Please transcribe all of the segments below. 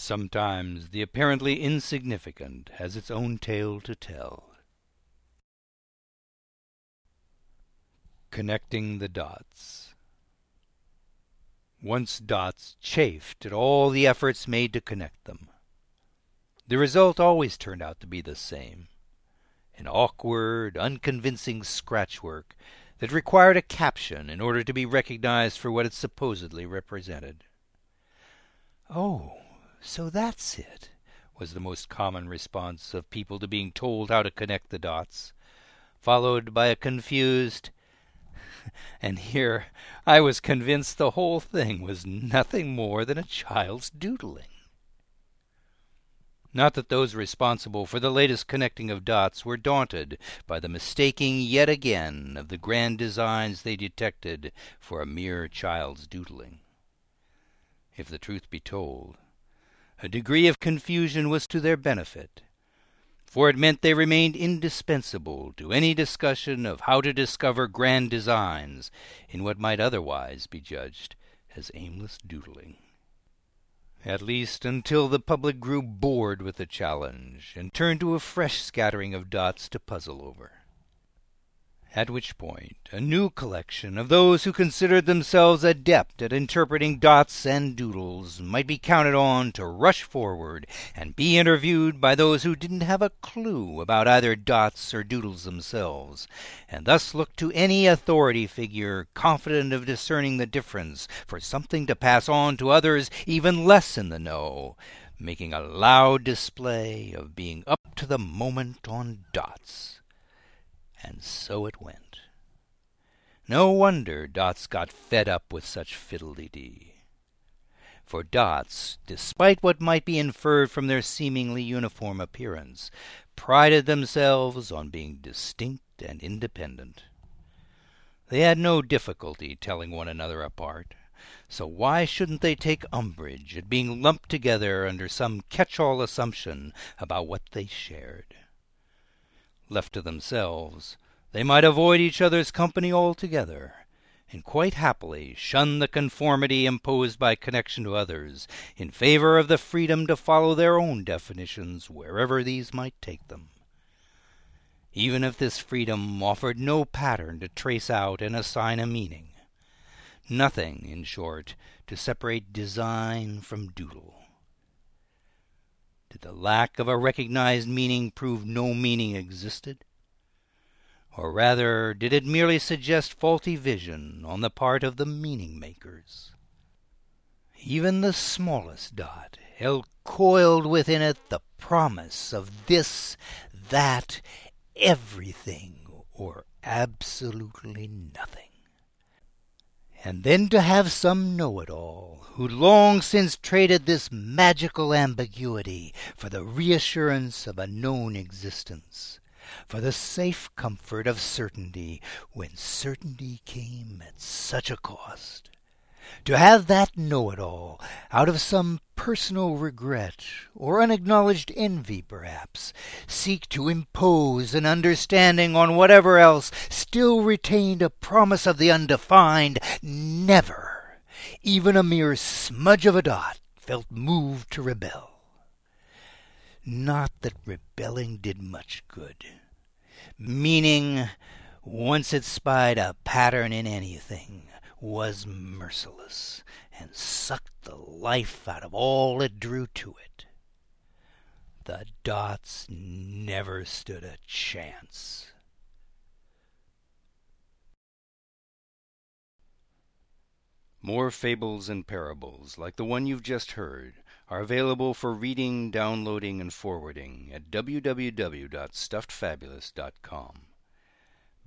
Sometimes the apparently insignificant has its own tale to tell. Connecting the Dots Once dots chafed at all the efforts made to connect them. The result always turned out to be the same an awkward, unconvincing scratchwork that required a caption in order to be recognized for what it supposedly represented. "Oh, so that's it," was the most common response of people to being told how to connect the dots, followed by a confused and here I was convinced the whole thing was nothing more than a child's doodling. Not that those responsible for the latest connecting of dots were daunted by the mistaking yet again of the grand designs they detected for a mere child's doodling. If the truth be told, a degree of confusion was to their benefit, for it meant they remained indispensable to any discussion of how to discover grand designs in what might otherwise be judged as aimless doodling. At least until the public grew bored with the challenge and turned to a fresh scattering of dots to puzzle over at which point a new collection of those who considered themselves adept at interpreting dots and doodles might be counted on to rush forward and be interviewed by those who didn't have a clue about either dots or doodles themselves, and thus look to any authority figure confident of discerning the difference for something to pass on to others even less in the know, making a loud display of being up to the moment on dots. And so it went. No wonder Dots got fed up with such fiddle-de-dee. For Dots, despite what might be inferred from their seemingly uniform appearance, prided themselves on being distinct and independent. They had no difficulty telling one another apart, so why shouldn't they take umbrage at being lumped together under some catch-all assumption about what they shared? Left to themselves, they might avoid each other's company altogether, and quite happily shun the conformity imposed by connection to others, in favor of the freedom to follow their own definitions wherever these might take them. Even if this freedom offered no pattern to trace out and assign a meaning. Nothing, in short, to separate design from doodle. Did the lack of a recognized meaning prove no meaning existed? Or rather, did it merely suggest faulty vision on the part of the meaning makers? Even the smallest dot held coiled within it the promise of this, that, everything, or absolutely nothing and then to have some know it all, who long since traded this magical ambiguity for the reassurance of a known existence, for the safe comfort of certainty when certainty came at such a cost. To have that know it all, out of some personal regret or unacknowledged envy perhaps, seek to impose an understanding on whatever else still retained a promise of the undefined, never, even a mere smudge of a dot, felt moved to rebel. Not that rebelling did much good. Meaning, once it spied a pattern in anything, was merciless, and sucked the life out of all it drew to it. The dots never stood a chance. More fables and parables like the one you've just heard are available for reading, downloading, and forwarding at www.stuffedfabulist.com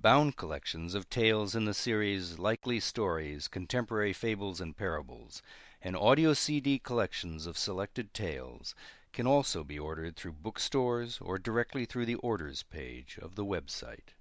bound collections of tales in the series Likely Stories, Contemporary Fables and Parables, and audio CD collections of selected tales can also be ordered through bookstores or directly through the orders page of the website.